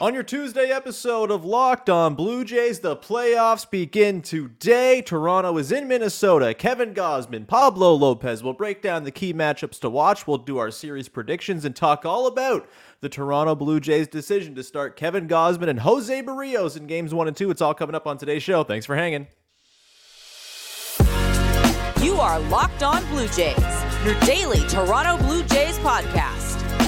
On your Tuesday episode of Locked On Blue Jays, the playoffs begin today. Toronto is in Minnesota. Kevin Gausman, Pablo Lopez will break down the key matchups to watch. We'll do our series predictions and talk all about the Toronto Blue Jays' decision to start Kevin Gausman and Jose Berrios in games one and two. It's all coming up on today's show. Thanks for hanging. You are Locked On Blue Jays, your daily Toronto Blue Jays podcast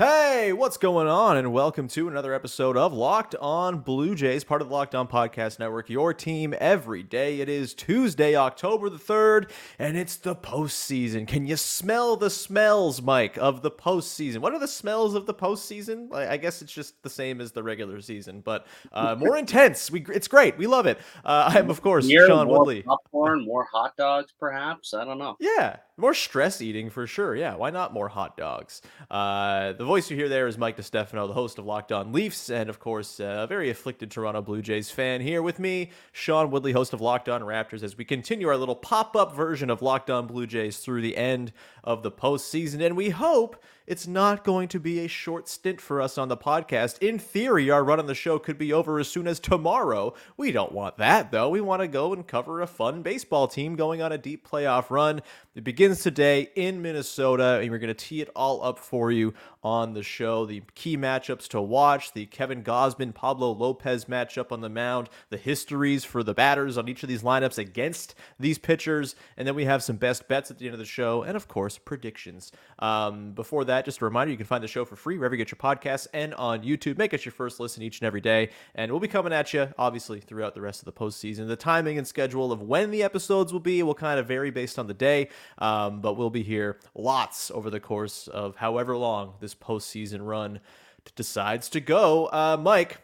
Hey, what's going on? And welcome to another episode of Locked On Blue Jays, part of the Locked On Podcast Network. Your team every day. It is Tuesday, October the 3rd, and it's the postseason. Can you smell the smells, Mike, of the postseason? What are the smells of the postseason? I guess it's just the same as the regular season, but uh, more intense. We It's great. We love it. Uh, I'm, of course, Beer, Sean more Woodley. Popcorn, more hot dogs, perhaps. I don't know. Yeah, more stress eating for sure. Yeah, why not more hot dogs? Uh, the voice you hear there is Mike DiStefano, the host of Locked On Leafs, and of course, a very afflicted Toronto Blue Jays fan here with me, Sean Woodley, host of Locked On Raptors, as we continue our little pop up version of Locked On Blue Jays through the end of the postseason. And we hope it's not going to be a short stint for us on the podcast. In theory, our run on the show could be over as soon as tomorrow. We don't want that, though. We want to go and cover a fun baseball team going on a deep playoff run. It begins today in Minnesota, and we're going to tee it all up for you on the show. The key matchups to watch the Kevin Gausman, Pablo Lopez matchup on the mound, the histories for the batters on each of these lineups against these pitchers, and then we have some best bets at the end of the show, and of course, predictions. Um, before that, just a reminder you can find the show for free wherever you get your podcasts and on YouTube. Make us your first listen each and every day, and we'll be coming at you, obviously, throughout the rest of the postseason. The timing and schedule of when the episodes will be will kind of vary based on the day, um, but we'll be here lots over the course of however long this postseason run decides to go. Uh, Mike,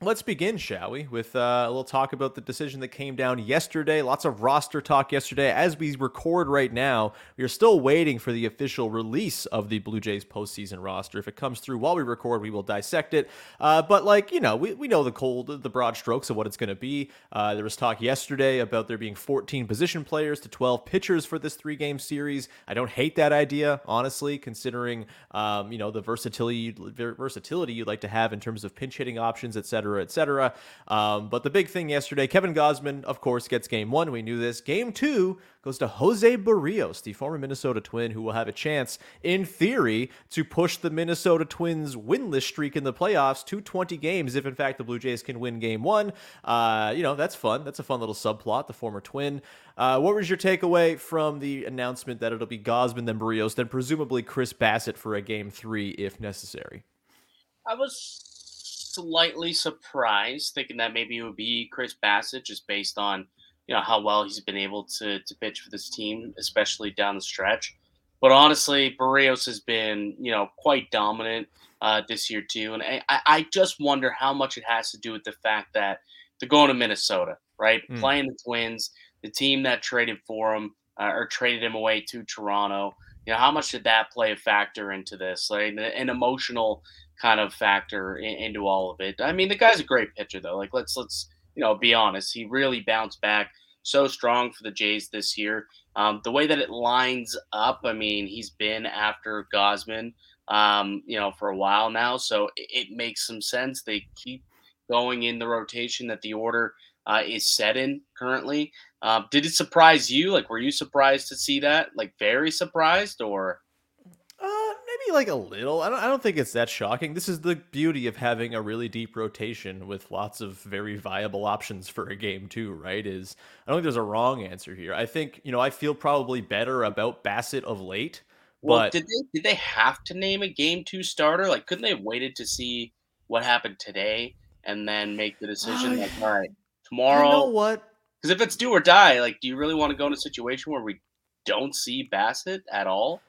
Let's begin, shall we, with uh, a little talk about the decision that came down yesterday. Lots of roster talk yesterday. As we record right now, we are still waiting for the official release of the Blue Jays postseason roster. If it comes through while we record, we will dissect it. Uh, but, like, you know, we, we know the cold, the broad strokes of what it's going to be. Uh, there was talk yesterday about there being 14 position players to 12 pitchers for this three game series. I don't hate that idea, honestly, considering, um, you know, the versatility, versatility you'd like to have in terms of pinch hitting options, etc etc., Um, but the big thing yesterday, Kevin Gausman, of course, gets game one. We knew this. Game two goes to Jose Berrios, the former Minnesota Twin, who will have a chance, in theory, to push the Minnesota Twins winless streak in the playoffs to 20 games if, in fact, the Blue Jays can win game one. Uh, you know, that's fun. That's a fun little subplot, the former Twin. Uh, what was your takeaway from the announcement that it'll be Gausman, then Berrios, then presumably Chris Bassitt for a game three if necessary? I was slightly surprised, thinking that maybe it would be Chris Bassitt, just based on you know how well he's been able to to pitch for this team, especially down the stretch. But honestly, Berrios has been you know quite dominant uh, this year too, and I, I just wonder how much it has to do with the fact that they're going to Minnesota, right? Mm. Playing the Twins, the team that traded for him uh, or traded him away to Toronto. You know, how much did that play a factor into this? Like an emotional kind of factor in, into all of it. I mean, the guy's a great pitcher though. Like let's let's you know be honest. He really bounced back so strong for the Jays this year. Um, the way that it lines up, I mean, he's been after Gausman, um, you know, for a while now, so it, it, makes some sense. They keep going in the rotation that the order uh, is set in currently. Uh, did it surprise you? Like, were you surprised to see that? Like, very surprised, or? Maybe like a little. I don't, I don't think it's that shocking. This is the beauty of having a really deep rotation with lots of very viable options for a game too, right? Is I don't think there's a wrong answer here. I think, you know, I feel probably better about Bassitt of late. Well, but did they did they have to name a game two starter? Like couldn't they have waited to see what happened today and then make the decision like, all right, tomorrow You know what? Because if it's do or die, like do you really want to go in a situation where we don't see Bassitt at all?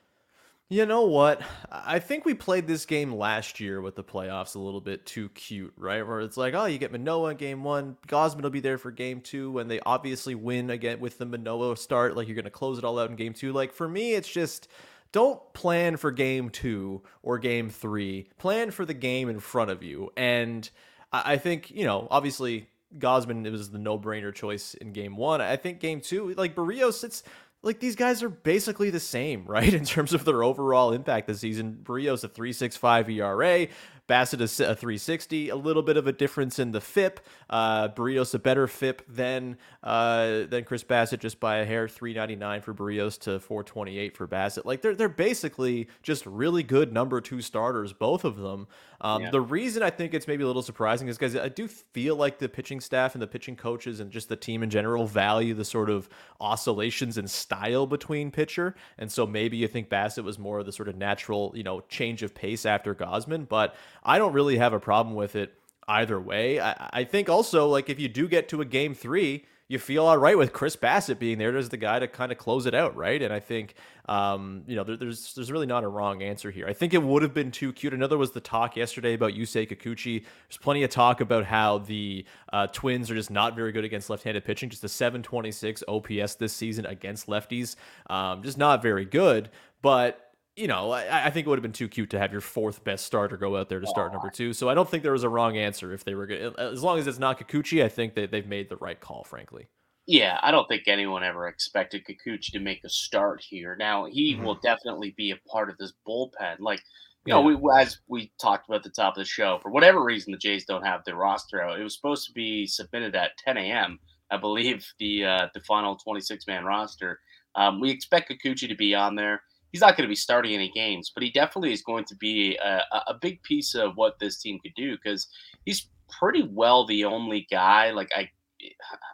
You know what? I think we played this game last year with the playoffs a little bit too cute, right? Where it's like, oh, you get Manoah game one, Gausman will be there for game two, and they obviously win again with the Manoah start. Like you're going to close it all out in game two. Like for me, it's just don't plan for game two or game three. Plan for the game in front of you. And I think, you know, obviously Gausman was the no brainer choice in game one. I think game two, like Berrios, it's like these guys are basically the same, right? In terms of their overall impact this season. Berrios a 3.65 ERA, Bassitt is a 360, a little bit of a difference in the FIP. Uh, Berrios a better FIP than uh, than Chris Bassitt just by a hair, 399 for Berrios to 428 for Bassitt. Like they're they're basically just really good number two starters, both of them. Um, yeah. The reason I think it's maybe a little surprising is because I do feel like the pitching staff and the pitching coaches and just the team in general value the sort of oscillations in style between pitcher, and so maybe you think Bassitt was more of the sort of natural, you know, change of pace after Gausman, but I don't really have a problem with it either way. I, I think also like if you do get to a game three, you feel all right with Chris Bassitt being there as the guy to kind of close it out, right? And I think, um, you know, there, there's there's really not a wrong answer here. I think it would have been too cute. Another was the talk yesterday about Yusei Kikuchi. There's plenty of talk about how the uh, Twins are just not very good against left-handed pitching. Just a 726 OPS this season against lefties, um, just not very good. But you know, I, I, think it would have been too cute to have your fourth best starter go out there to start number two. So I don't think there was a wrong answer if they were good. As long as it's not Kikuchi, I think that they've made the right call, frankly. Yeah, I don't think anyone ever expected Kikuchi to make a start here. Now he mm-hmm. will definitely be a part of this bullpen. Like, you know, we as we talked about at the top of the show, for whatever reason, the Jays don't have their roster out. It was supposed to be submitted at 10 a.m. I believe the uh, the final 26 man roster. Um, we expect Kikuchi to be on there he's not going to be starting any games, but he definitely is going to be a, a big piece of what this team could do because he's pretty well the only guy. Like I,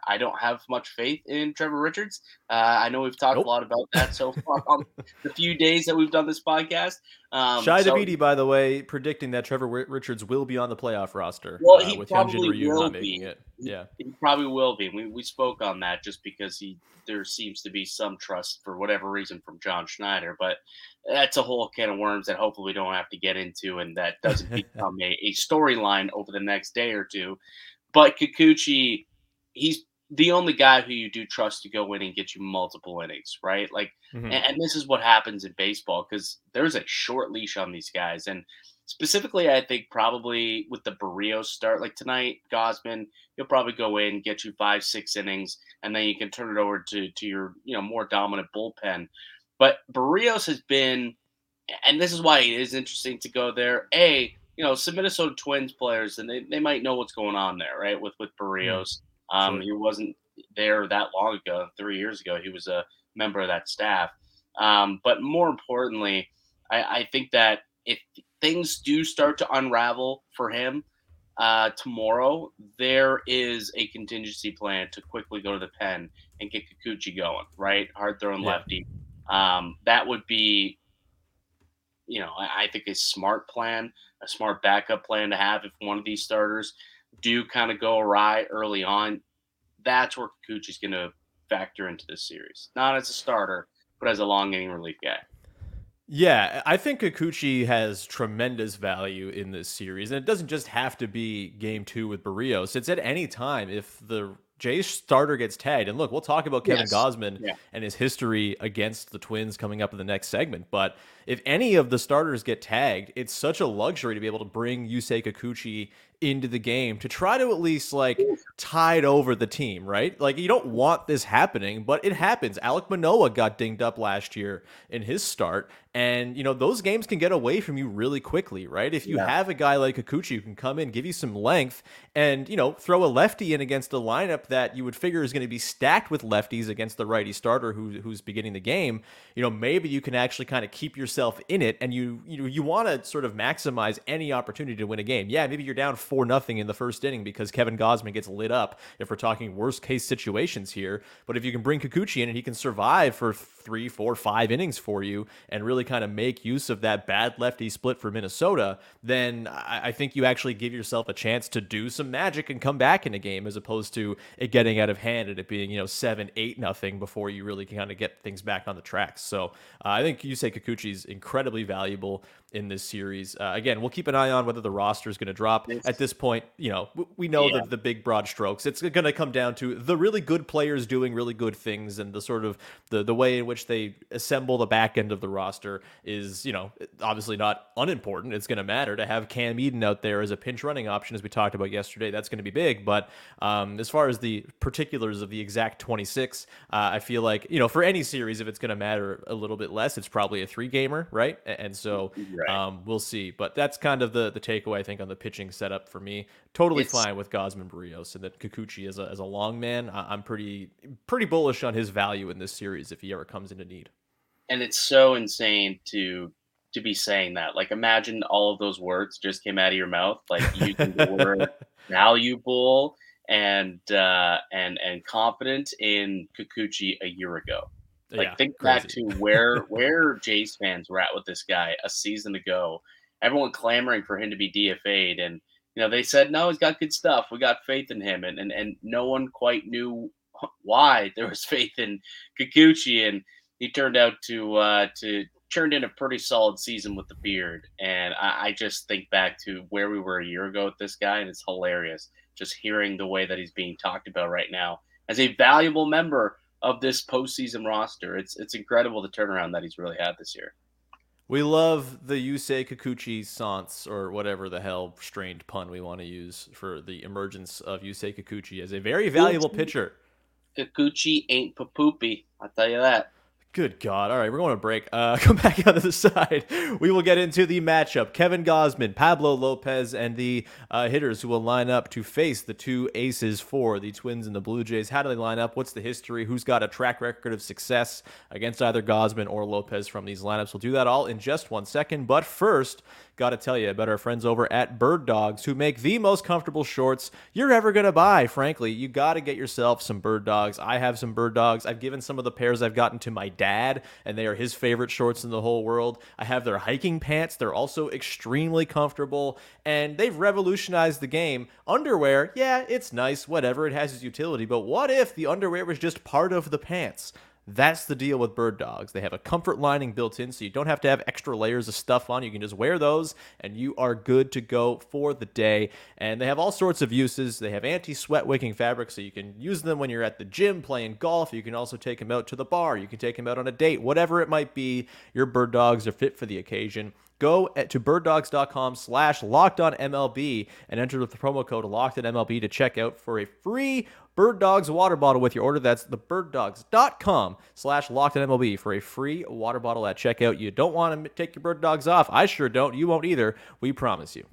I don't have much faith in Trevor Richards. Uh, I know we've talked nope. a lot about that so far on the few days that we've done this podcast. Um, Shi so, Davidi, by the way, predicting that Trevor Richards will be on the playoff roster. Well, uh, he with probably will be. It. Yeah, he, he probably will be. We we spoke on that just because he there seems to be some trust for whatever reason from John Schneider, but that's a whole can of worms that hopefully we don't have to get into, and that doesn't become a, a storyline over the next day or two. But Kikuchi he's the only guy who you do trust to go in and get you multiple innings, right? Like, mm-hmm. and, and, this is what happens in baseball because there's a short leash on these guys. And specifically, I think probably with the Berrios start, like tonight, Gausman, he'll probably go in, get you five, six innings, and then you can turn it over to, to your, you know, more dominant bullpen. But Berrios has been, and this is why it is interesting to go there. A, you know, some Minnesota Twins players, and they, they might know what's going on there, right? With with Berrios. Mm-hmm um. He wasn't there that long ago, three years ago. He was a member of that staff. Um, but more importantly, I, I, think that if things do start to unravel for him uh, tomorrow, there is a contingency plan to quickly go to the pen and get Kikuchi going, right? Hard throwing yeah. lefty. Um, that would be, you know, I, I think a smart plan, a smart backup plan to have if one of these starters do kind of go awry early on, that's where is going to factor into this series. Not as a starter, but as a long inning relief guy. Yeah, I think Kikuchi has tremendous value in this series, and it doesn't just have to be Game Two with Berrios. It's at any time if the Jay's starter gets tagged. And look, we'll talk about Kevin yes. Gausman yeah. and his history against the Twins coming up in the next segment. But if any of the starters get tagged, it's such a luxury to be able to bring Yusei Kikuchi into the game to try to at least like tide over the team, right? Like you don't want this happening, but it happens. Alek Manoah got dinged up last year in his start, and you know those games can get away from you really quickly, right? If you yeah. have a guy like Kikuchi who can come in, give you some length, and you know throw a lefty in against a lineup that you would figure is going to be stacked with lefties against the righty starter who, who's beginning the game, you know maybe you can actually kind of keep yourself in it, and you you you want to sort of maximize any opportunity to win a game. Yeah, maybe you're down four nothing in the first inning because Kevin Gausman gets lit up. If we're talking worst case situations here, but if you can bring Kikuchi in and he can survive for three, four, five innings for you and really kind of make use of that bad lefty split for Minnesota, then I, think you actually give yourself a chance to do some magic and come back in a game as opposed to it getting out of hand and it being you know seven, eight nothing before you really kind of get things back on the tracks. So uh, I think Yusei Kikuchi is incredibly valuable in this series. Uh, again, we'll keep an eye on whether the roster is going to drop. At at this point, you know, we know yeah. the, the big broad strokes. It's going to come down to the really good players doing really good things and the sort of the, the way in which they assemble the back end of the roster is, you know, obviously not unimportant. It's going to matter to have Cam Eden out there as a pinch running option, as we talked about yesterday. That's going to be big. But um, as far as the particulars of the exact 26, uh, I feel like, you know, for any series, if it's going to matter a little bit less, it's probably a three gamer, right? And so right. Um, we'll see. But that's kind of the, the takeaway, I think, on the pitching setup for me. Totally it's, fine with Gausman Berrios and that Kikuchi as a, as a long man. I'm pretty pretty bullish on his value in this series if he ever comes into need. And it's so insane to to be saying that. Like imagine all of those words just came out of your mouth, like using the word valuable and uh, and and confident in Kikuchi a year ago. Like yeah, think crazy. back to where where Jays fans were at with this guy a season ago. Everyone clamoring for him to be DFA'd, and you know they said no, he's got good stuff. We got faith in him, and and and no one quite knew why there was faith in Kikuchi, and he turned out to uh, to turned in a pretty solid season with the beard. And I, I just think back to where we were a year ago with this guy, and it's hilarious just hearing the way that he's being talked about right now as a valuable member of this postseason roster. It's it's incredible the turnaround that he's really had this year. We love the Yusei Kikuchi Sans or whatever the hell strained pun we want to use for the emergence of Yusei Kikuchi as a very valuable pitcher. Kikuchi ain't papoopy, I'll tell you that. Good God. All right, we're going to break. Uh, come back on the side. We will get into the matchup. Kevin Gausman, Pablo Lopez, and the uh, hitters who will line up to face the two aces for the Twins and the Blue Jays. How do they line up? What's the history? Who's got a track record of success against either Gausman or Lopez from these lineups? We'll do that all in just one second. But first, got to tell you about our friends over at Bird Dogs who make the most comfortable shorts you're ever going to buy. Frankly, you got to get yourself some Bird Dogs. I have some Bird Dogs. I've given some of the pairs I've gotten to my dad, and they are his favorite shorts in the whole world. I have their hiking pants. They're also extremely comfortable, and they've revolutionized the game. Underwear, yeah, it's nice, whatever, it has its utility, but what if the underwear was just part of the pants? That's the deal with bird dogs. They have a comfort lining built in, so you don't have to have extra layers of stuff on. You can just wear those, and you are good to go for the day. And they have all sorts of uses. They have anti sweat wicking fabric, so you can use them when you're at the gym playing golf. You can also take them out to the bar. You can take them out on a date, whatever it might be. Your bird dogs are fit for the occasion go to birddogs.com slash locked on MLB and enter the promo code locked on MLB to check out for a free Bird Dogs water bottle with your order. That's the birddogs.com slash locked on MLB for a free water bottle at checkout. You don't want to take your bird dogs off. I sure don't. You won't either. We promise you.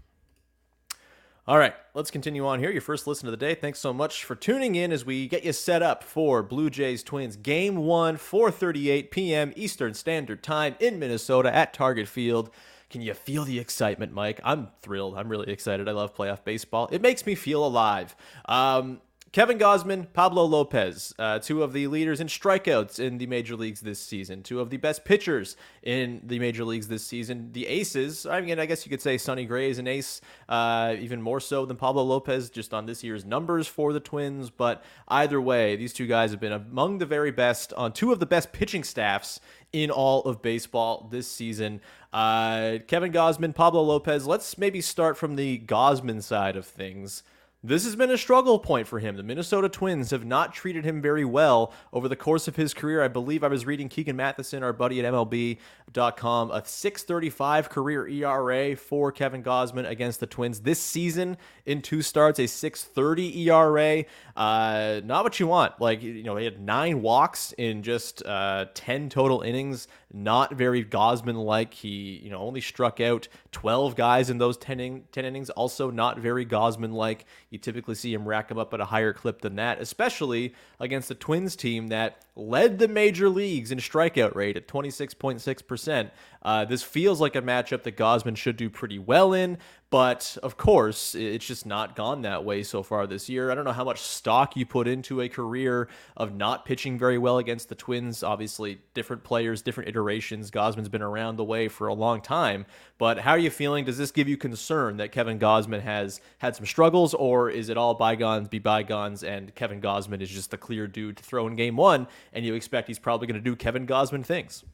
All right, let's continue on here. Your first listen of the day. Thanks so much for tuning in as we get you set up for Blue Jays Twins Game 1, 4:38 p.m. Eastern Standard Time in Minnesota at Target Field. Can you feel the excitement, Mike? I'm thrilled. I'm really excited. I love playoff baseball. It makes me feel alive. Um, Kevin Gausman, Pablo Lopez, uh, two of the leaders in strikeouts in the major leagues this season, two of the best pitchers in the major leagues this season. The aces, I mean, I guess you could say Sonny Gray is an ace, uh, even more so than Pablo Lopez, just on this year's numbers for the Twins. But either way, these two guys have been among the very best on two of the best pitching staffs in all of baseball this season. Uh, Kevin Gausman, Pablo Lopez. Let's maybe start from the Gausman side of things. This has been a struggle point for him. The Minnesota Twins have not treated him very well over the course of his career. I believe I was reading Keegan Matheson, our buddy at MLB.com, a 635 career ERA for Kevin Gausman against the Twins this season in two starts, a 630 ERA. Uh, not what you want. Like, you know, he had nine walks in just uh, 10 total innings. Not very Gausman like. He, you know, only struck out 12 guys in those 10, in- 10 innings. Also, not very Gausman like. You typically see him rack them up at a higher clip than that, especially against the Twins team that led the major leagues in strikeout rate at 26.6%. Uh, this feels like a matchup that Gausman should do pretty well in, but of course, it's just not gone that way so far this year. I don't know how much stock you put into a career of not pitching very well against the Twins. Obviously, different players, different iterations. Gausman's been around the way for a long time, but how are you feeling? Does this give you concern that Kevin Gausman has had some struggles, or is it all bygones be bygones and Kevin Gausman is just the clear dude to throw in game one and you expect he's probably going to do Kevin Gausman things?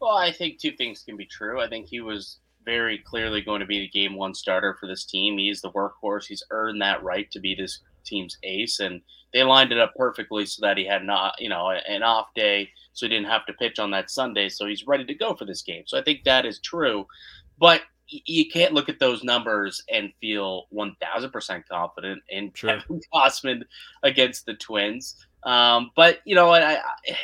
Well, I think two things can be true. I think he was very clearly going to be the game one starter for this team. He's the workhorse. He's earned that right to be this team's ace, and they lined it up perfectly so that he had not, you know, an off day, so he didn't have to pitch on that Sunday. So he's ready to go for this game. So I think that is true, but you can't look at those numbers and feel 1000% confident in sure. Kevin Gausman against the Twins. Um, but you know, I, I,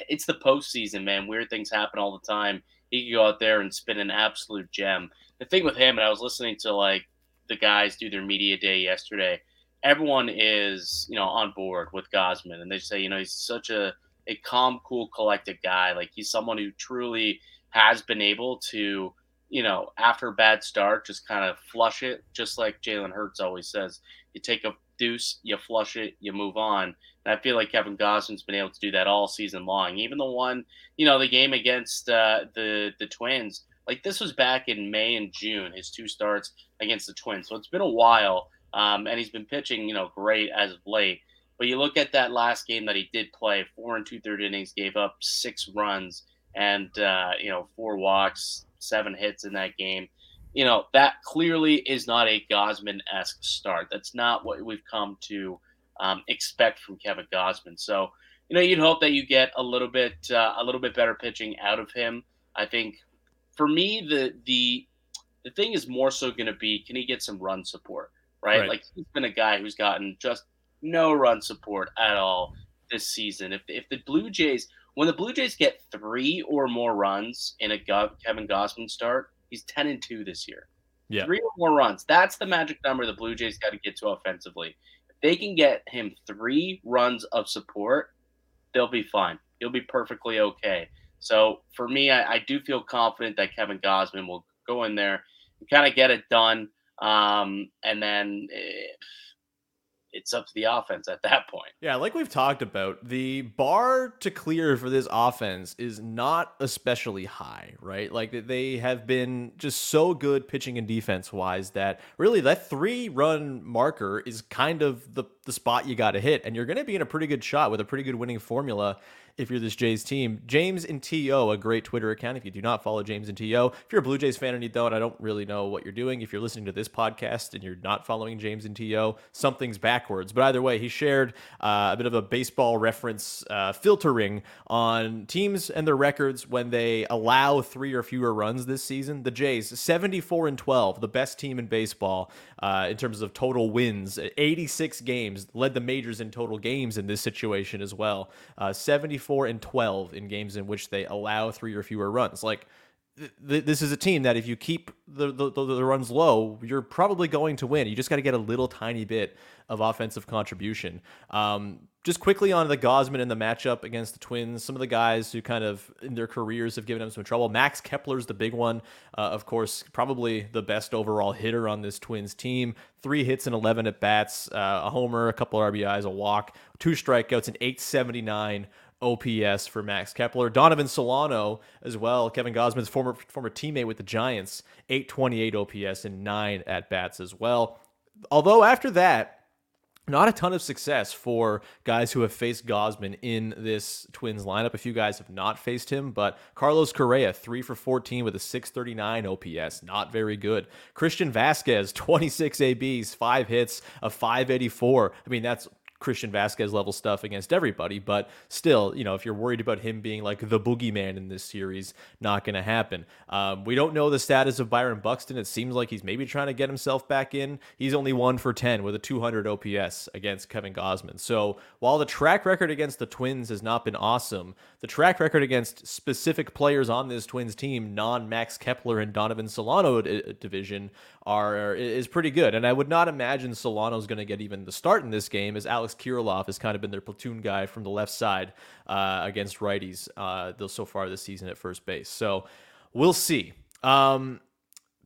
it's the postseason, man. Weird things happen all the time. He could go out there and spin an absolute gem. The thing with him, and I was listening to like the guys do their media day yesterday. Everyone is, you know, on board with Gausman, and they say, you know, he's such a a calm, cool, collected guy. Like he's someone who truly has been able to you know, after a bad start, just kind of flush it, just like Jalen Hurts always says. You take a deuce, you flush it, you move on. And I feel like Kevin Gausman's been able to do that all season long. Even the one, you know, the game against uh, the the Twins, like this was back in May and June, his two starts against the Twins. So it's been a while, um, and he's been pitching, you know, great as of late. But you look at that last game that he did play, four and two third innings, gave up six runs and uh, you know four walks, seven hits in that game. You know, that clearly is not a Gausman-esque start. That's not what we've come to um, expect from Kevin Gausman. So, you know, you'd hope that you get a little bit uh, a little bit better pitching out of him. I think for me, the the the thing is more so going to be can he get some run support, right? right? Like he's been a guy who's gotten just no run support at all this season. If if the Blue Jays when the Blue Jays get three or more runs in a Kevin Gausman start, he's ten and two this year. Yeah. Three or more runs. That's the magic number the Blue Jays got to get to offensively. If they can get him three runs of support, they'll be fine. He'll be perfectly okay. So for me, I, I do feel confident that Kevin Gausman will go in there and kind of get it done. Um, and then eh, it's up to the offense at that point. Yeah, like we've talked about, the bar to clear for this offense is not especially high, right? Like they have been just so good pitching and defense wise that really that three run marker is kind of the, the spot you got to hit. And you're going to be in a pretty good shot with a pretty good winning formula if you're this Jays team. James and To, a great Twitter account. If you do not follow James and To, if you're a Blue Jays fan and you don't, I don't really know what you're doing. If you're listening to this podcast and you're not following James and To, something's backwards. But either way, he shared uh, a bit of a baseball reference uh, filtering on teams and their records when they allow three or fewer runs this season. The Jays, 74 and 12, the best team in baseball uh, in terms of total wins. 86 games led the majors in total games in this situation as well. Uh, 74 Four and 12 in games in which they allow three or fewer runs. Like th- this is a team that if you keep the, the, the runs low, you're probably going to win. You just got to get a little tiny bit of offensive contribution. Um, just quickly on the Gausman and the matchup against the Twins, some of the guys who kind of in their careers have given them some trouble. Max Kepler's the big one, uh, of course, probably the best overall hitter on this Twins team. Three hits and 11 at bats, uh, a homer, a couple RBIs, a walk, two strikeouts, an 879 OPS for Max Kepler. Donovan Solano as well, Kevin Gausman's former former teammate with the Giants, 828 OPS and nine at bats as well. Although after that, not a ton of success for guys who have faced Gausman in this Twins lineup. A few guys have not faced him, but Carlos Correa, 3 for 14 with a 639 OPS, not very good. Christian Vasquez, 26 ABs, 5 hits, a 584. I mean, that's Christian Vasquez level stuff against everybody, but still, you know, if you're worried about him being like the boogeyman in this series, not going to happen. Um, we don't know the status of Byron Buxton. It seems like he's maybe trying to get himself back in. He's only one for 10 with a 200 OPS against Kevin Gausman. So while the track record against the Twins has not been awesome, the track record against specific players on this Twins team, non Max Kepler and Donovan Solano d- division, are is pretty good. And I would not imagine Solano's going to get even the start in this game, as Alex Kirilloff has kind of been their platoon guy from the left side uh, against righties uh, so far this season at first base. So we'll see. Um,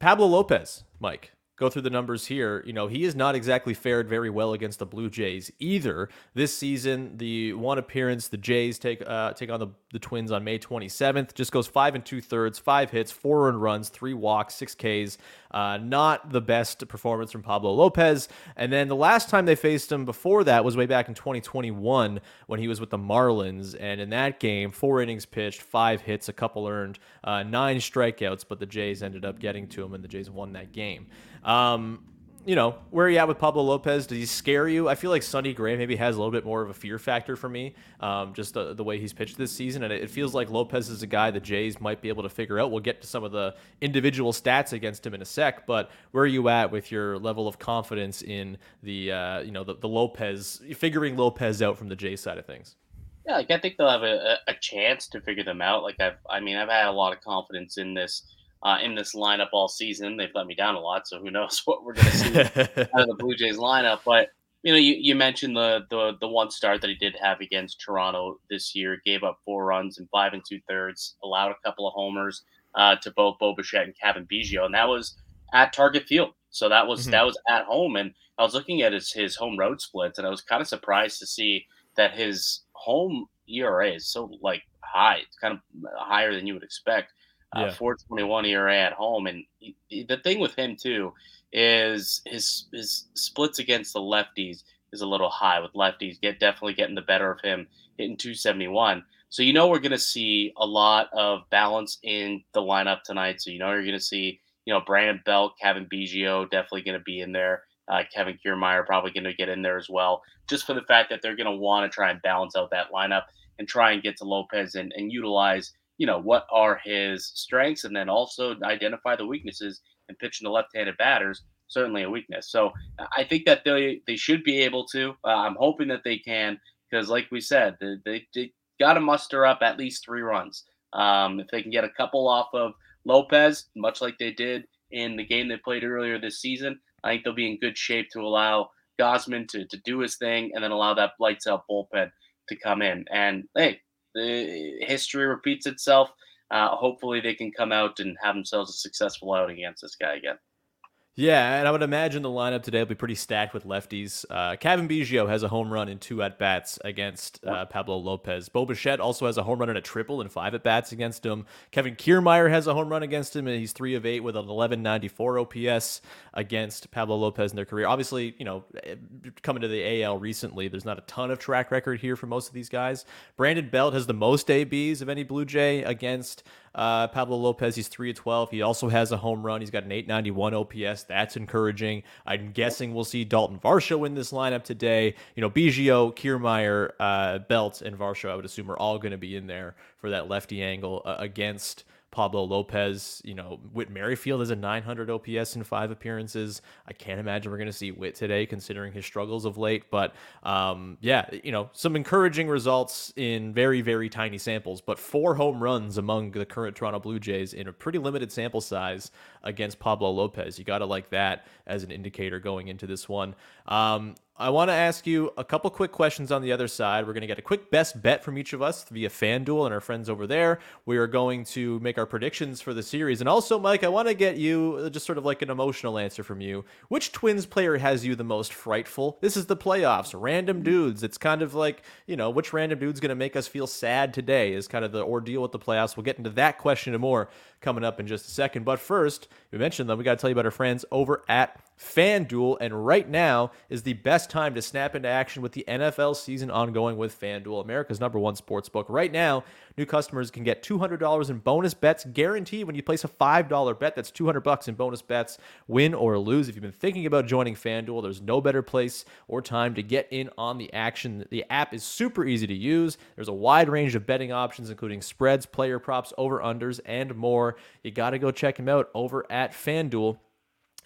Pablo Lopez, Mike. Go through the numbers here, you know, he has not exactly fared very well against the Blue Jays either. This season, the one appearance, the Jays take uh, take on the, the Twins on May 27th, just goes five and two thirds, five hits, four earned runs, three walks, six Ks. Uh, not the best performance from Pablo Lopez. And then the last time they faced him before that was way back in 2021 when he was with the Marlins. And in that game, four innings pitched, five hits, a couple earned, uh, nine strikeouts, but the Jays ended up getting to him and the Jays won that game. Um, you know, where are you at with Pablo Lopez? Does he scare you? I feel like Sonny Gray maybe has a little bit more of a fear factor for me, um, just the, the, way he's pitched this season. And it feels like Lopez is a guy the Jays might be able to figure out. We'll get to some of the individual stats against him in a sec, but where are you at with your level of confidence in the, uh, you know, the, the Lopez, figuring Lopez out from the Jays side of things? Yeah, like I think they'll have a, a chance to figure them out. Like I've, I mean, I've had a lot of confidence in this uh, in this lineup all season. They've let me down a lot, so who knows what we're going to see out of the Blue Jays lineup. But you know, you, you mentioned the, the the one start that he did have against Toronto this year. Gave up four runs in five and two thirds, allowed a couple of homers uh, to both Bo Bichette and Cavan Biggio, and that was at Target Field. So that was mm-hmm. that was at home, and I was looking at his his home road splits, and I was kind of surprised to see that his home ERA is so like high. It's kind of higher than you would expect uh, yeah. 421 ERA at home. And he, the thing with him too is his his splits against the lefties is a little high with lefties. Get definitely getting the better of him hitting 271. So you know we're going to see a lot of balance in the lineup tonight. So you know you're going to see you know Brandon Belt, Kevin Biggio definitely going to be in there. Uh, Kevin Kiermaier probably going to get in there as well, just for the fact that they're going to want to try and balance out that lineup and try and get to Lopez and, and utilize you know, what are his strengths and then also identify the weaknesses and pitching to left-handed batters, certainly a weakness. So I think that they they should be able to. Uh, I'm hoping that they can because, like we said, they, they, they got to muster up at least three runs. Um, if they can get a couple off of Lopez, much like they did in the game they played earlier this season, I think they'll be in good shape to allow Gausman to, to do his thing and then allow that lights out bullpen to come in. And hey, the history repeats itself. Uh, hopefully, they can come out and have themselves a successful outing against this guy again. Yeah, and I would imagine the lineup today will be pretty stacked with lefties. Uh, Cavan Biggio has a home run in two at bats against uh, Pablo Lopez. Bo Bichette also has a home run and a triple in five at bats against him. Kevin Kiermaier has a home run against him, and he's three of eight with an 1194 OPS against Pablo Lopez in their career. Obviously, you know, coming to the AL recently, there's not a ton of track record here for most of these guys. Brandon Belt has the most ABs of any Blue Jay against uh, Pablo Lopez, he's 3 of 12. He also has a home run. He's got an 891 OPS. That's encouraging. I'm guessing we'll see Dalton Varsho in this lineup today. You know, Biggio, Kiermaier, uh, Belt, and Varsho, I would assume, are all going to be in there for that lefty angle uh, against Pablo Lopez, you know, Whit Merrifield has a 900 OPS in five appearances. I can't imagine we're going to see Whit today, considering his struggles of late. But um, yeah, you know, some encouraging results in very, very tiny samples, but four home runs among the current Toronto Blue Jays in a pretty limited sample size against Pablo Lopez. You got to like that as an indicator going into this one. Um, I want to ask you a couple quick questions on the other side. We're going to get a quick best bet from each of us via FanDuel and our friends over there. We are going to make our predictions for the series. And also, Mike, I want to get you uh, just sort of like an emotional answer from you. Which Twins player has you the most frightful? This is the playoffs, random dudes. It's kind of like, you know, which random dude's going to make us feel sad today is kind of the ordeal with the playoffs. We'll get into that question and more coming up in just a second. But first, we mentioned them. We got to tell you about our friends over at FanDuel. And right now is the best time to snap into action with the NFL season ongoing with FanDuel, America's number one sports book. Right now, new customers can get $200 in bonus bets guaranteed when you place a $5 bet. That's 200 bucks in bonus bets, win or lose. If you've been thinking about joining FanDuel, there's no better place or time to get in on the action. The app is super easy to use. There's a wide range of betting options, including spreads, player props, over unders, and more. You got to go check them out over at FanDuel.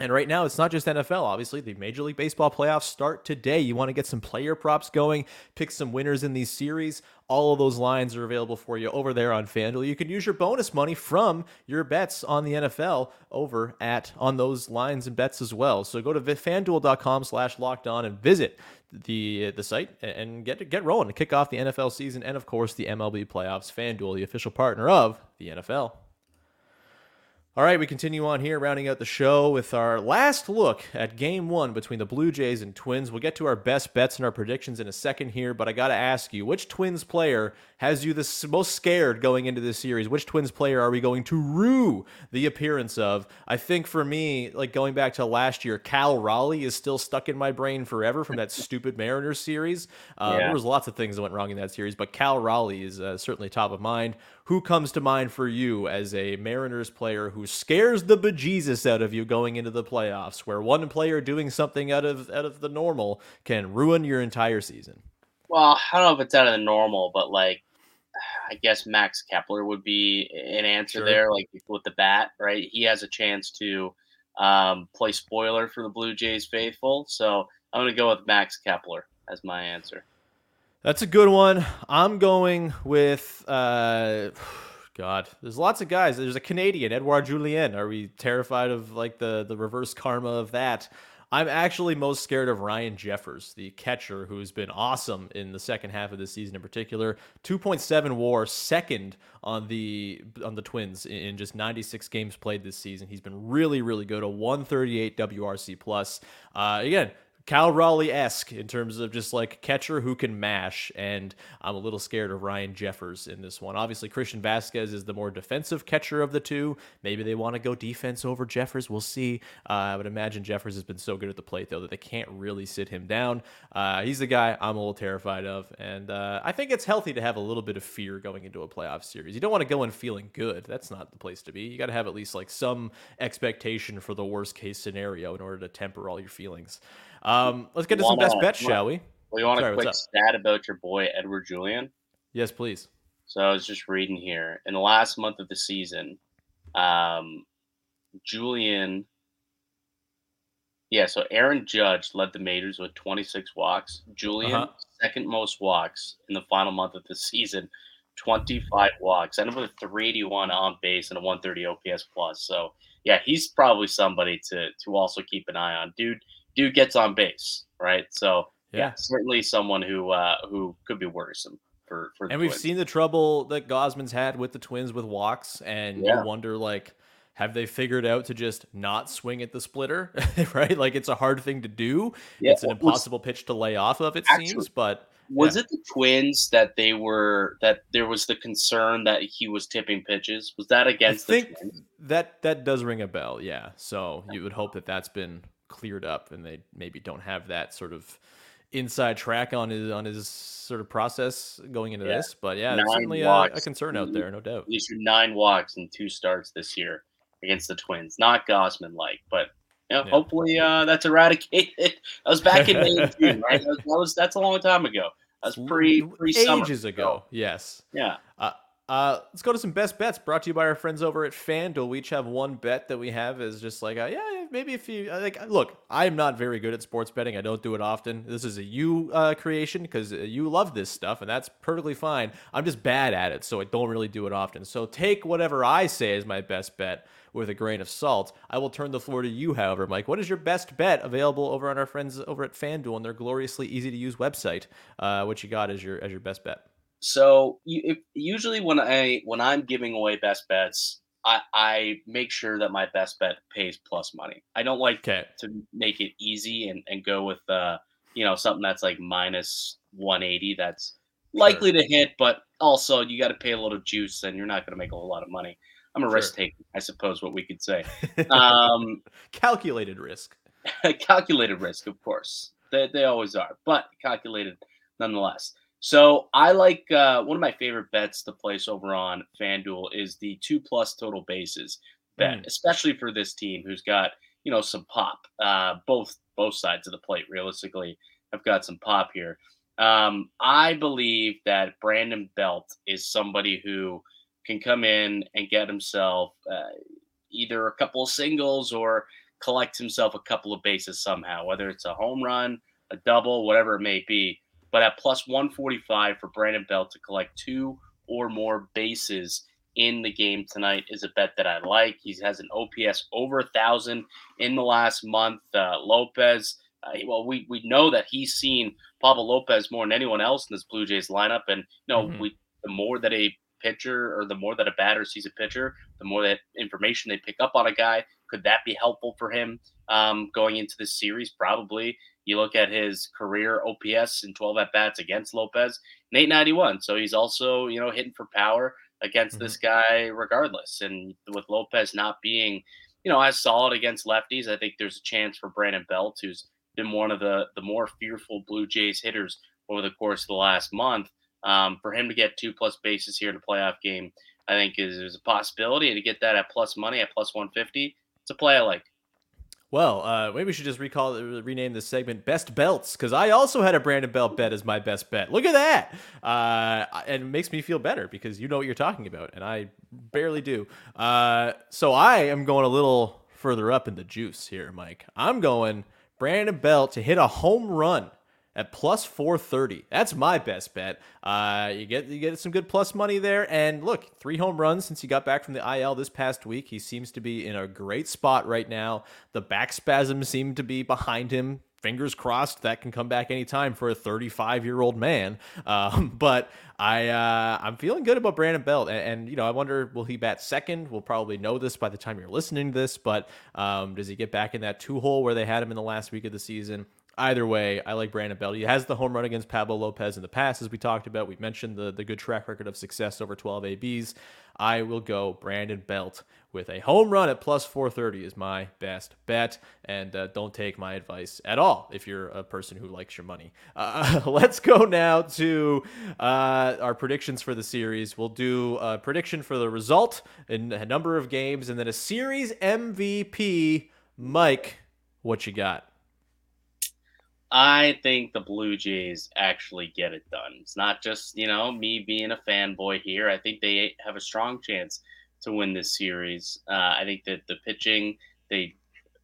And right now, it's not just NFL. Obviously, the Major League Baseball playoffs start today. You want to get some player props going, pick some winners in these series. All of those lines are available for you over there on FanDuel. You can use your bonus money from your bets on the NFL over at on those lines and bets as well. So go to fanduel.com slash locked on and visit the the site and get get rolling to kick off the NFL season and of course the MLB playoffs. FanDuel, the official partner of the NFL. All right, we continue on here, rounding out the show with our last look at game one between the Blue Jays and Twins. We'll get to our best bets and our predictions in a second here, but I got to ask you, which Twins player has you the most scared going into this series? Which Twins player are we going to rue the appearance of? I think for me, like going back to last year, Cal Raleigh is still stuck in my brain forever from that stupid Mariners series. Uh, yeah. There was lots of things that went wrong in that series, but Cal Raleigh is uh, certainly top of mind. Who comes to mind for you as a Mariners player who scares the bejesus out of you going into the playoffs, where one player doing something out of out of the normal can ruin your entire season? Well, I don't know if it's out of the normal, but like I guess Max Kepler would be an answer sure. there, like with the bat, right? He has a chance to um, play spoiler for the Blue Jays faithful. So I'm going to go with Max Kepler as my answer. That's a good one. I'm going with uh God. There's lots of guys. There's a Canadian, Edouard Julien. Are we terrified of like the the reverse karma of that? I'm actually most scared of Ryan Jeffers, the catcher who's been awesome in the second half of the season in particular. 2.7 WAR, second on the on the Twins in just 96 games played this season. He's been really really good. A 138 WRC plus. Uh, again, Cal Raleigh esque in terms of just like catcher who can mash, and I'm a little scared of Ryan Jeffers in this one. Obviously, Christian Vasquez is the more defensive catcher of the two. Maybe they want to go defense over Jeffers. We'll see. Uh, I would imagine Jeffers has been so good at the plate though that they can't really sit him down. Uh, he's the guy I'm a little terrified of, and uh, I think it's healthy to have a little bit of fear going into a playoff series. You don't want to go in feeling good. That's not the place to be. You got to have at least like some expectation for the worst case scenario in order to temper all your feelings. Um, let's get to some best bets, shall we? Well, you want Sorry, a quick stat about your boy Edouard Julien? Yes, please. So I was just reading here. In the last month of the season, um, Julien. Yeah, so Aaron Judge led the majors with 26 walks. Julien, uh-huh. second most walks in the final month of the season, 25 walks. Ended up with a 381 on base and a 130 OPS plus. So yeah, he's probably somebody to to also keep an eye on. Dude dude gets on base, right? So yeah, yeah certainly someone who uh, who could be worrisome. For, for and we've seen the trouble that Gausman's had with the Twins with walks, and yeah. you wonder like, have they figured out to just not swing at the splitter? right, like it's a hard thing to do. Yeah, it's an impossible was, pitch to lay off of. It actually, seems, but was yeah. it the Twins that they were that there was the concern that he was tipping pitches? Was that against? I think that that does ring a bell. Yeah, so you would hope that that's been cleared up and they maybe don't have that sort of inside track on his on his sort of process going into yeah. this. But yeah, there's certainly a, a, concern out there, no doubt. He issued nine walks and two starts this year against the Twins. Not Gausman like, but you know, yeah. hopefully uh, that's eradicated. that was back in May June, right? That was, that was, that's a long time ago. That's pre pre ages ago. Yes. Yeah. Uh, uh, let's go to some best bets brought to you by our friends over at FanDuel. We each have one bet that we have is just like, uh, yeah, maybe if you like, look, I'm not very good at sports betting. I don't do it often. This is a you uh, creation because uh, you love this stuff, and that's perfectly fine. I'm just bad at it, so I don't really do it often. So take whatever I say as my best bet with a grain of salt. I will turn the floor to you, however, Mike. What is your best bet available over on our friends over at FanDuel and their gloriously easy to use website? Uh, what you got as your as your best bet? So you, if, usually when I when I'm giving away best bets, I, I make sure that my best bet pays plus money. I don't like okay. to make it easy and, and go with uh you know something that's like minus 180 that's likely sure. to hit, but also you got to pay a little juice and you're not going to make a whole lot of money. I'm a sure. risk taker, I suppose what we could say. Um, calculated risk. calculated risk, of course. They, they always are, but calculated nonetheless. So I like uh, one of my favorite bets to place over on FanDuel is the two plus total bases bet, mm. especially for this team who's got you know some pop. Uh, both both sides of the plate, realistically, have got some pop here. Um, I believe that Brandon Belt is somebody who can come in and get himself uh, either a couple of singles or collect himself a couple of bases somehow, whether it's a home run, a double, whatever it may be but at plus 145 for Brandon Belt to collect two or more bases in the game tonight is a bet that I like. He has an OPS over a thousand in the last month. Uh, Lopez, uh, well, we we know that he's seen Pablo Lopez more than anyone else in this Blue Jays lineup, and you know, mm-hmm. we the more that a pitcher or the more that a batter sees a pitcher, the more that information they pick up on a guy. Could that be helpful for him um, going into this series? Probably. You look at his career OPS in 12 at bats against Lopez, 891. So he's also, you know, hitting for power against mm-hmm. this guy regardless. And with Lopez not being, you know, as solid against lefties, I think there's a chance for Brandon Belt, who's been one of the the more fearful Blue Jays hitters over the course of the last month. Um, for him to get two plus bases here in a playoff game, I think is, is a possibility. And to get that at plus money at plus 150, it's a play I like. Well, uh, maybe we should just recall rename this segment "Best Belts" because I also had a Brandon Belt bet as my best bet. Look at that, uh, and it makes me feel better because you know what you're talking about, and I barely do. Uh, so I am going a little further up in the juice here, Mike. I'm going Brandon Belt to hit a home run at plus 430. That's my best bet. Uh, you get you get some good plus money there. And look, three home runs since he got back from the IL this past week. He seems to be in a great spot right now. The back spasms seem to be behind him. Fingers crossed that can come back anytime for a 35 year old man. Um, but I uh, I'm feeling good about Brandon Belt, and, and, you know I wonder will he bat second? We'll probably know this by the time you're listening to this, but um, does he get back in that two hole where they had him in the last week of the season? Either way, I like Brandon Belt. He has the home run against Pablo Lopez in the past, as we talked about. We mentioned the, the good track record of success over 12 ABs. I will go Brandon Belt with a home run at plus 430 is my best bet. And uh, don't take my advice at all if you're a person who likes your money. Uh, let's go now to uh, our predictions for the series. We'll do a prediction for the result in a number of games and then a series MVP. Mike, what you got? I think the Blue Jays actually get it done. It's not just, you know, me being a fanboy here. I think they have a strong chance to win this series. Uh, I think that the pitching, they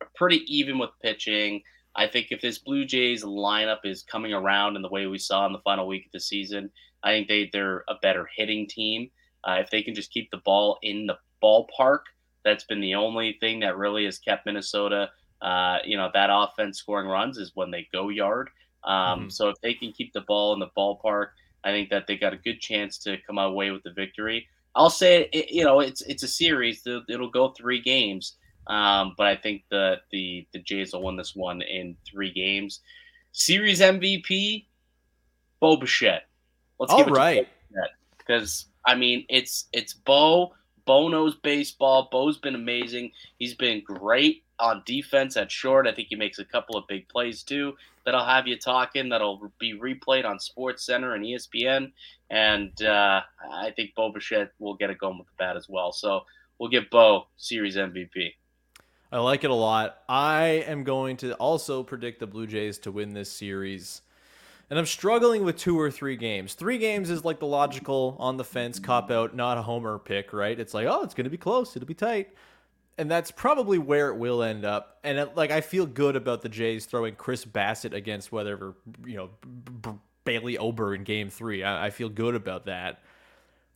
are pretty even with pitching. I think if this Blue Jays lineup is coming around in the way we saw in the final week of the season, I think they, they're a better hitting team. Uh, if they can just keep the ball in the ballpark, that's been the only thing that really has kept Minnesota uh, you know, that offense scoring runs is when they go yard. Um, mm-hmm. So if they can keep the ball in the ballpark, I think that they got a good chance to come away with the victory. I'll say, it, you know, it's it's a series. It'll go three games, um, but I think the the the Jays will win this one in three games. Series MVP, Bo Bichette. Let's All right, because I mean it's it's Bo. Bo knows baseball. Bo's been amazing. He's been great on defense at short. I think he makes a couple of big plays too that'll have you talking. That'll be replayed on Sports Center and ESPN. And uh, I think Bo Bichette will get it going with the bat as well. So we'll give Bo Series MVP. I like it a lot. I am going to also predict the Blue Jays to win this series. And I'm struggling with two or three games. Three games is like the logical on the fence cop out, not a homer pick, right? It's like, oh, it's going to be close. It'll be tight and that's probably where it will end up. And it, like I feel good about the Jays throwing Chris Bassitt against whatever you know B- Bailey Ober in Game Three. I, I feel good about that.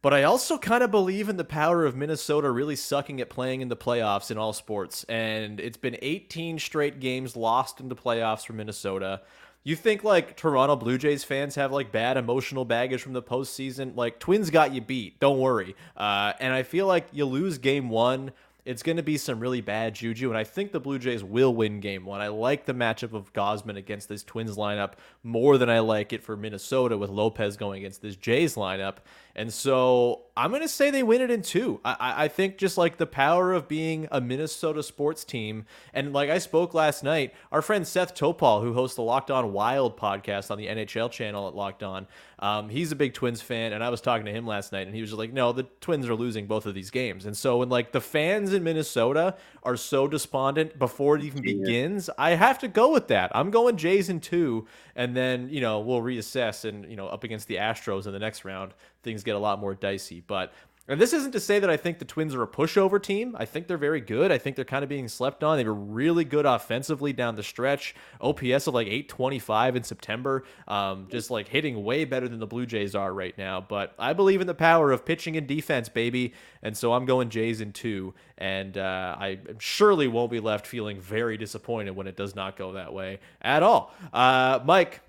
But I also kind of believe in the power of Minnesota really sucking at playing in the playoffs in all sports. And it's been 18 straight games lost in the playoffs for Minnesota. You think like Toronto Blue Jays fans have like bad emotional baggage from the postseason? Like Twins got you beat. Don't worry. Uh, and I feel like you lose game one it's going to be some really bad juju, and I think the Blue Jays will win game one. I like the matchup of Gausman against this Twins lineup more than I like it for Minnesota with Lopez going against this Jays lineup. And so I'm going to say they win it in two. I, I think just like the power of being a Minnesota sports team. And like I spoke last night, our friend Seth Topal, who hosts the Locked On Wild podcast on the NHL channel at Locked On, um, he's a big Twins fan. And I was talking to him last night, and he was just like, no, the Twins are losing both of these games. And so when like the fans in Minnesota are so despondent before it even yeah. begins, I have to go with that. I'm going Jays in two. And then, you know, we'll reassess and, you know, up against the Astros in the next round things get a lot more dicey. But and this isn't to say that I think the Twins are a pushover team. I think they're very good. I think they're kind of being slept on. They were really good offensively down the stretch. OPS of like 825 in September. Um, just like hitting way better than the Blue Jays are right now. But I believe in the power of pitching and defense, baby. And so I'm going Jays in two. And uh, I surely won't be left feeling very disappointed when it does not go that way at all. Uh, Mike,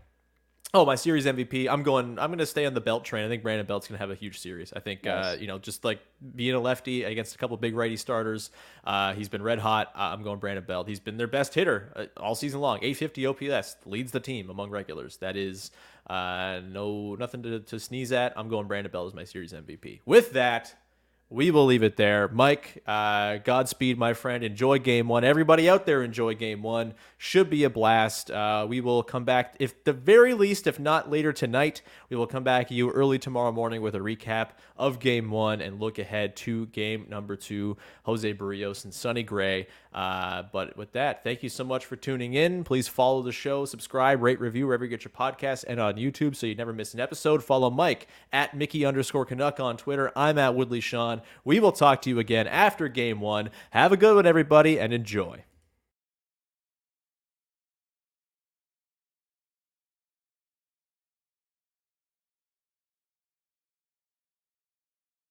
Oh, my series MVP. I'm going. I'm going to stay on the Belt train. I think Brandon Belt's going to have a huge series. I think, uh, you know, just like being a lefty against a couple big righty starters, uh, he's been red hot. Uh, I'm going Brandon Belt. He's been their best hitter uh, all season long. 850 OPS leads the team among regulars. That is uh, no nothing to, to sneeze at. I'm going Brandon Belt as my series MVP. With that. We will leave it there. Mike, uh, Godspeed, my friend. Enjoy game one. Everybody out there, enjoy game one. Should be a blast. Uh, we will come back, if the very least, if not later tonight, we will come back you early tomorrow morning with a recap of game one and look ahead to game number two, Jose Berrios and Sonny Gray. Uh, but with that, thank you so much for tuning in. Please follow the show, subscribe, rate, review wherever you get your podcasts and on YouTube so you never miss an episode. Follow Mike at Mickey underscore Canuck on Twitter. I'm at Woodley Sean. We will talk to you again after game one. Have a good one, everybody, and enjoy.